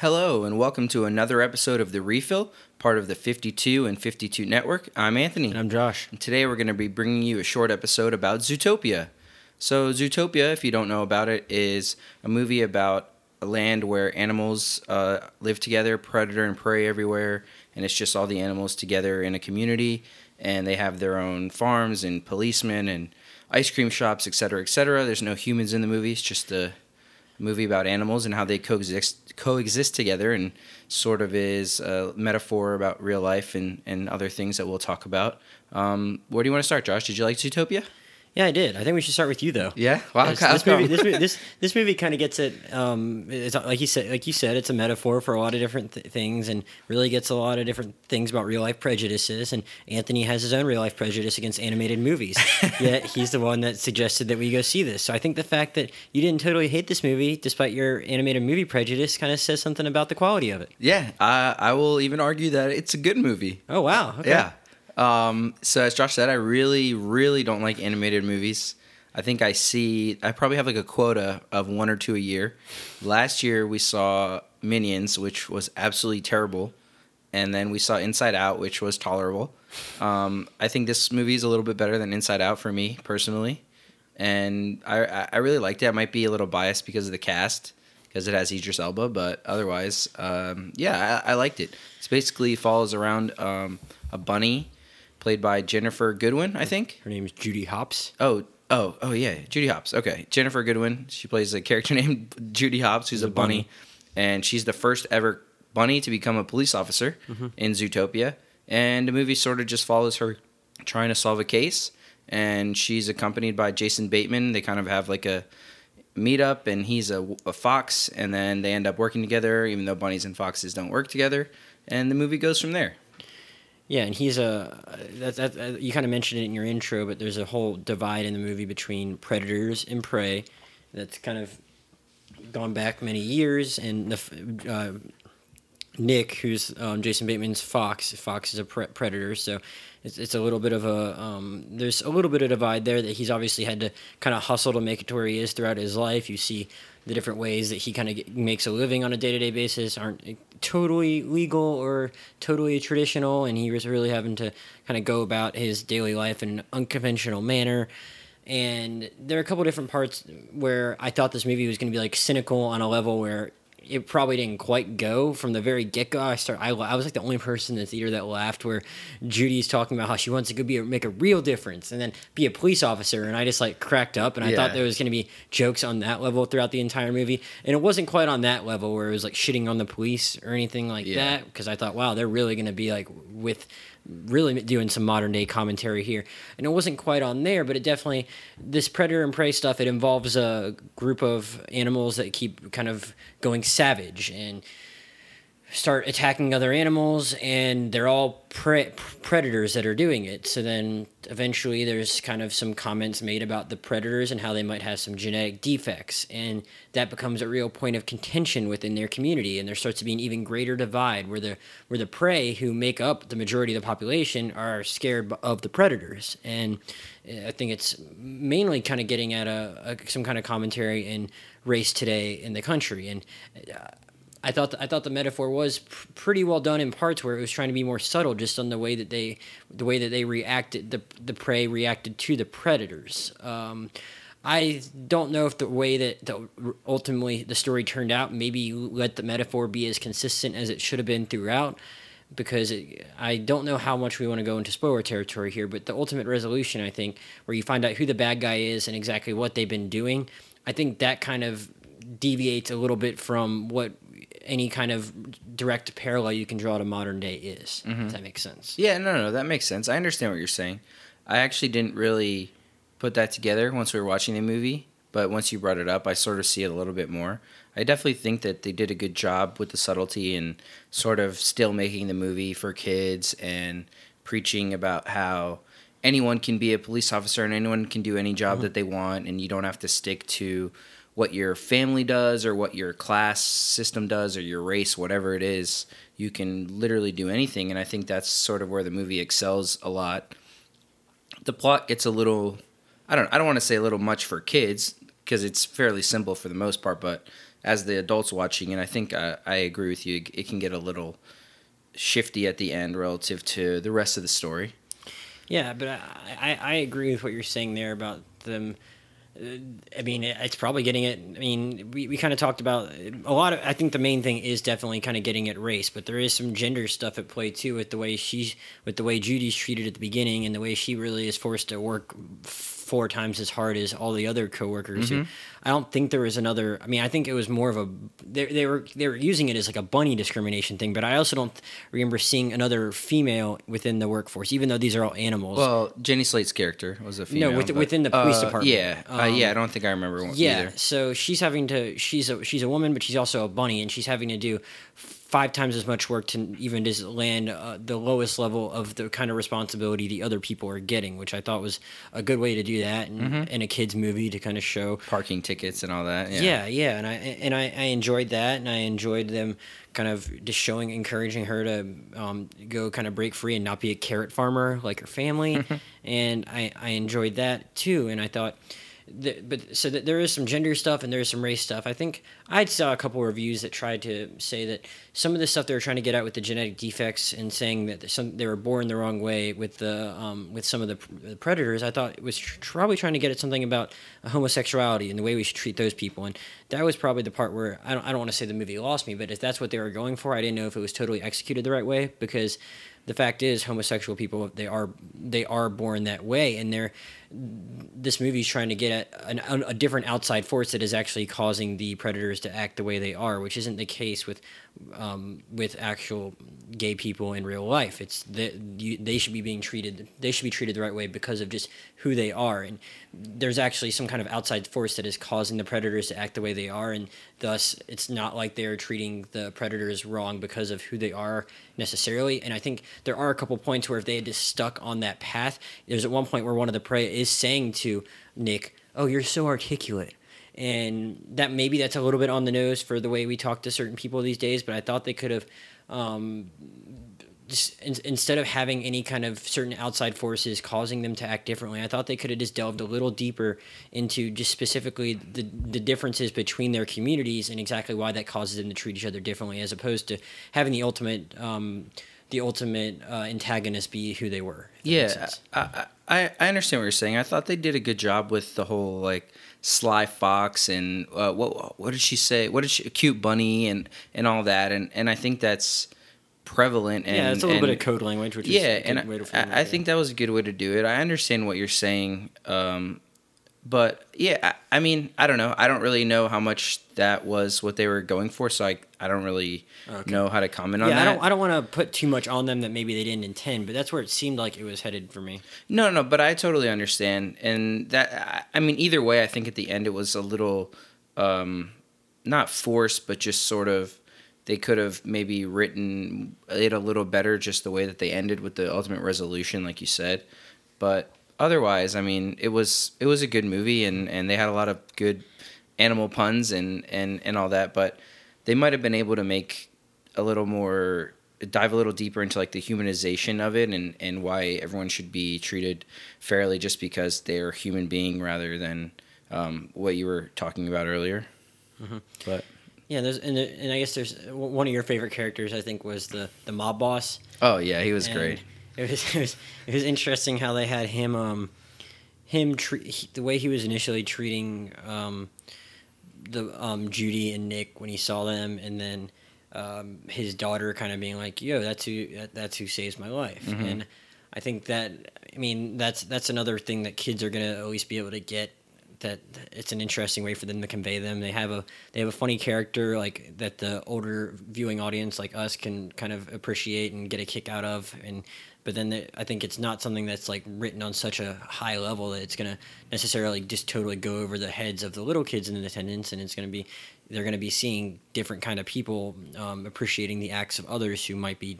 Hello, and welcome to another episode of The Refill, part of the 52 and 52 Network. I'm Anthony. And I'm Josh. And today we're going to be bringing you a short episode about Zootopia. So, Zootopia, if you don't know about it, is a movie about a land where animals uh, live together, predator and prey everywhere, and it's just all the animals together in a community, and they have their own farms and policemen and ice cream shops, etc., etc. There's no humans in the movie; it's just a movie about animals and how they coexist coexist together, and sort of is a metaphor about real life and and other things that we'll talk about. Um, where do you want to start, Josh? Did you like Zootopia? Yeah, I did. I think we should start with you though. Yeah, wow. This, this movie, this, movie, this, this movie kind of gets it. Um, it's like you said, like you said, it's a metaphor for a lot of different th- things, and really gets a lot of different things about real life prejudices. And Anthony has his own real life prejudice against animated movies. Yet he's the one that suggested that we go see this. So I think the fact that you didn't totally hate this movie, despite your animated movie prejudice, kind of says something about the quality of it. Yeah, I, I will even argue that it's a good movie. Oh wow! Okay. Yeah. Um, so as Josh said, I really, really don't like animated movies. I think I see. I probably have like a quota of one or two a year. Last year we saw Minions, which was absolutely terrible, and then we saw Inside Out, which was tolerable. Um, I think this movie is a little bit better than Inside Out for me personally, and I I really liked it. I might be a little biased because of the cast because it has Idris Elba, but otherwise, um, yeah, I, I, liked it. It basically follows around um, a bunny played by Ginnifer Goodwin, I think. Her name is Judy Hopps. Oh, Oh, oh yeah, Judy Hopps. Okay, Ginnifer Goodwin. She plays a character named Judy Hopps, who's a, a bunny. bunny. and she's the first ever bunny to become a police officer mm-hmm. in Zootopia. And the movie sort of just follows her trying to solve a case, and she's accompanied by Jason Bateman. They kind of have like a meetup, and he's a, a fox, and then they end up working together, even though bunnies and foxes don't work together. And the movie goes from there. Yeah, and he's a that, that, you kind of mentioned it in your intro, but there's a whole divide in the movie between predators and prey that's kind of gone back many years, and the uh, Nick, who's um, Jason Bateman's fox, fox is a pre- predator, so it's, it's a little bit of a um, there's a little bit of divide there that he's obviously had to kind of hustle to make it to where he is throughout his life. You see the different ways that he kind of makes a living on a day to day basis aren't totally legal or totally traditional, and he was really having to kind of go about his daily life in an unconventional manner. And there are a couple different parts where I thought this movie was going to be like cynical on a level where it probably didn't quite go from the very get go. I start. I, I was like the only person in the theater that laughed where Judy's talking about how she wants to go be a, make a real difference and then be a police officer, and I just like cracked up, and I yeah. thought there was going to be jokes on that level throughout the entire movie, and it wasn't quite on that level where it was like shitting on the police or anything like yeah. that because I thought, wow, they're really going to be like with really doing some modern day commentary here. And it wasn't quite on there, but it definitely this predator and prey stuff. It involves a group of animals that keep kind of going savage and start attacking other animals and they're all pre- predators that are doing it. So then eventually there's kind of some comments made about the predators and how they might have some genetic defects. And that becomes a real point of contention within their community and there starts to be an even greater divide where the where the prey who make up the majority of the population are scared of the predators. And i think it's mainly kind of getting at a, a some kind of commentary in race today in the country. And uh, I thought the, I thought the metaphor was pr- pretty well done in parts where it was trying to be more subtle, just on the way that they the way that they reacted the the prey reacted to the predators. Um, I don't know if the way that the, ultimately the story turned out maybe let the metaphor be as consistent as it should have been throughout because it, I don't know how much we want to go into spoiler territory here, but the ultimate resolution, I think, where you find out who the bad guy is and exactly what they've been doing, I think that kind of deviates a little bit from what any kind of direct parallel you can draw to modern day is. Mm-hmm. If that makes sense. Yeah, no, no, that makes sense. I understand what you're saying. I actually didn't really put that together once we were watching the movie, but once you brought it up, I sort of see it a little bit more. I definitely think that they did a good job with the subtlety and sort of still making the movie for kids and preaching about how anyone can be a police officer and anyone can do any job mm-hmm. that they want and you don't have to stick to what your family does or what your class system does or your race, whatever it is, you can literally do anything. And I think that's sort of where the movie excels a lot. The plot gets a little, I don't, I don't want to say a little much for kids because it's fairly simple for the most part, but as the adults watching and I think uh, I agree with you. It can get a little shifty at the end relative to the rest of the story. Yeah, but I, I, I agree with what you're saying there about them. I mean, it's probably getting it. I mean, we, we kind of talked about a lot of. I think the main thing is definitely kind of getting at race, but there is some gender stuff at play too with the way she's, with the way Judy's treated at the beginning, and the way she really is forced to work four times as hard as all the other coworkers. Who, I don't think there was another. I mean, I think it was more of a. They, they were they were using it as like a bunny discrimination thing, but I also don't remember seeing another female within the workforce, even though these are all animals. Well, Jenny Slate's character was a female. with- but- within the police uh, department. Yeah, uh, Um, yeah. I don't think I remember one Yeah, either. so she's having to. She's a she's a woman, but she's also a bunny, and she's having to do five times as much work to even just land uh, the lowest level of the kind of responsibility the other people are getting, which I thought was a good way to do that in, Mm-hmm. in a kids movie to kind of show. Parking tickets and all that. Yeah. Yeah, yeah, and I and I, I enjoyed that, and I enjoyed them kind of just showing, encouraging her to um, go kind of break free and not be a carrot farmer like her family, and I I enjoyed that too, and I thought. That, but so that there is some gender stuff and there is some race stuff. I think I saw a couple reviews that tried to say that some of the stuff they were trying to get at with the genetic defects and saying that some they were born the wrong way with the um, with some of the, the predators. I thought was tr- probably trying to get at something about homosexuality and the way we should treat those people. And that was probably the part where I don't, I don't want to say the movie lost me, but if that's what they were going for, I didn't know if it was totally executed the right way because the fact is homosexual people they are they are born that way and they're this movie is trying to get at an, a different outside force that is actually causing the predators to act the way they are, which isn't the case with um, with actual gay people in real life. It's that they should be being treated they should be treated the right way because of just who they are, and there's actually some kind of outside force that is causing the predators to act the way they are, and thus it's not like they're treating the predators wrong because of who they are necessarily. And I think there are a couple points where if they had just stuck on that path, there's at one point where one of the prey is saying to Nick, "Oh, you're so articulate." And that maybe that's a little bit on the nose for the way we talk to certain people these days, but I thought they could have um, just in, instead of having any kind of certain outside forces causing them to act differently, I thought they could have just delved a little deeper into just specifically the the differences between their communities and exactly why that causes them to treat each other differently, as opposed to having the ultimate um, the ultimate uh, antagonist be who they were. Yeah. I, I I understand what you're saying. I thought they did a good job with the whole like Sly Fox and uh, what what did she say? What did she cute bunny and and all that and and I think that's prevalent and yeah, it's a little and- bit of code language, which is yeah, and way to I, I think that was a good way to do it. I understand what you're saying, um, but yeah, I, I mean, I don't know. I don't really know how much that was what they were going for, so I I don't really Okay. know how to comment on yeah, that. I don't I don't want to put too much on them that maybe they didn't intend, but that's where it seemed like it was headed for me. No, no, but I totally understand, and that I mean, either way, I think at the end it was a little, um, not forced, but just sort of. They could have maybe written it a little better, just the way that they ended with the ultimate resolution, like you said. But otherwise, I mean, it was it was a good movie, and and they had a lot of good animal puns and and and all that. But they might have been able to make a little more dive a little deeper into like the humanization of it and and why everyone should be treated fairly just because they're a human being rather than um, what you were talking about earlier. But Yeah, there's and, and I guess there's one of your favorite characters. I think was the the mob boss. oh yeah, he was And great. It was, it was it was interesting how they had him um him treat he, the way he was initially treating um the um Judy and Nick when he saw them, and then um, his daughter kind of being like, "Yo, that's who that, that's who saves my life," Mm-hmm. and I think that I mean that's that's another thing that kids are gonna always be able to get that it's an interesting way for them to convey them. They have a they have a funny character like that the older viewing audience like us can kind of appreciate and get a kick out of and but then the, I think it's not something that's like written on such a high level that it's gonna necessarily just totally go over the heads of the little kids in attendance and it's gonna be they're gonna be seeing different kind of people um, appreciating the acts of others who might be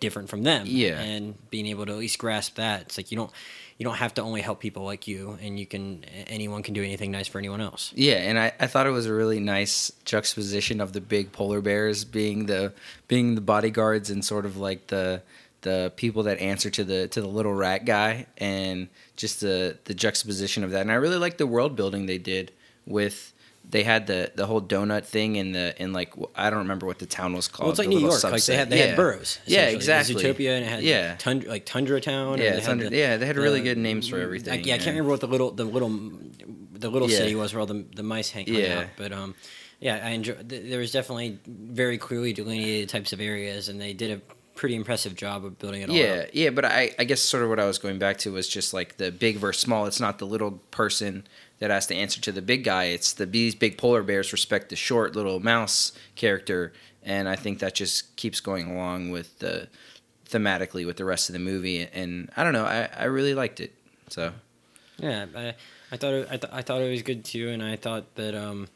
different from them Yeah. and being able to at least grasp that it's like you don't you don't have to only help people like you and you can anyone can do anything nice for anyone else Yeah, and I, I thought it was a really nice juxtaposition of the big polar bears being the being the bodyguards and sort of like the the people that answer to the to the little rat guy and just the the juxtaposition of that. And I really like the world building they did with they had the the whole donut thing in the in like I don't remember what the town was called. Well, it's like New York. Like they had they yeah. had boroughs. Yeah, essentially. It was exactly. Utopia and it had Yeah. tundra, like Tundra Town. Yeah, they had Tundra- the- yeah, they had really the- good names for I- everything, yeah, I can't remember what the little the little the little Yeah. city was where all the the mice hang Yeah. out. But um, yeah, I enjoy. th- There was definitely very clearly delineated types of areas, and they did a pretty impressive job of building it all. Yeah, up. yeah, but I, I guess sort of what I was going back to was just like the big versus small. It's not the little person that has to answer to the big guy. It's the these big polar bears respect the short little mouse character, and I think that just keeps going along with the thematically with the rest of the movie. And I don't know, I, I really liked it. So Yeah, I, I thought it, I, th- I thought it was good too, and I thought that um,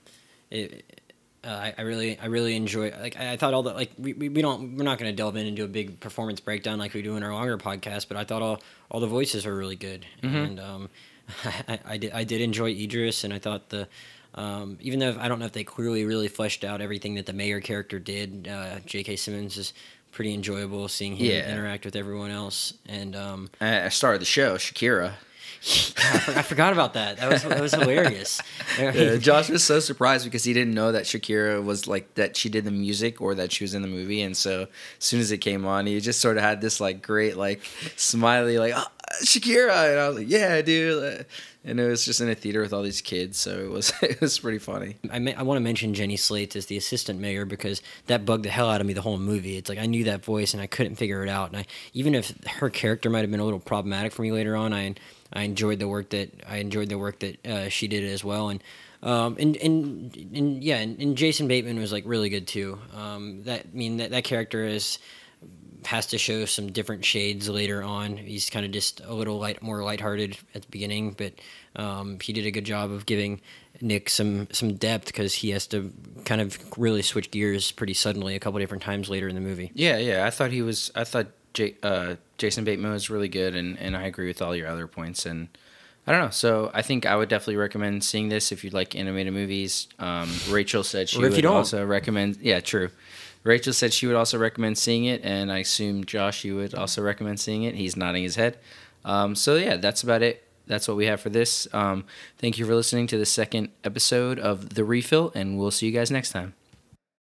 it. Uh, I, I really I really enjoy like I, I thought all the like we, we, we don't we're not going to delve in and do a big performance breakdown like we do in our longer podcast but I thought all all the voices are really good and um, I, I did I did enjoy Idris and I thought the um, even though I don't know if they clearly really fleshed out everything that the mayor character did uh, J.K. Simmons is pretty enjoyable seeing him Yeah. interact with everyone else and um, I, I started the show, Shakira. I, forgot about that that was that was hilarious Yeah, Josh was so surprised because he didn't know that Shakira was like that she did the music or that she was in the movie, and so as soon as it came on, he just sort of had this like great like smiley like "Ah, Shakira, and I was like, yeah, dude, and it was just in a theater with all these kids, so it was it was pretty funny. I, ma- I want to mention Jenny Slate as the assistant mayor because that bugged the hell out of me the whole movie. It's like I knew that voice and I couldn't figure it out. And I, even if her character might have been a little problematic for me later on, I I enjoyed the work that I enjoyed the work that uh, she did as well. And um, and, and and yeah, and, and Jason Bateman was like really good too. Um, that I mean that that character is has to show some different shades later on. He's kind of just a little light, more lighthearted at the beginning, but um, he did a good job of giving Nick some some depth because he has to kind of really switch gears pretty suddenly a couple different times later in the movie. Yeah, yeah, I thought he was. I thought J, uh, Jason Bateman was really good, and and I agree with all your other points and. I don't know. So I think I would definitely recommend seeing this if you like animated movies. Um, Rachel said she would also recommend. Yeah, true. Rachel said she would also recommend seeing it, and I assume Josh, you would also recommend seeing it. He's nodding his head. Um, so yeah, that's about it. That's what we have for this. Um, thank you for listening to the second episode of The Refill, and we'll see you guys next time.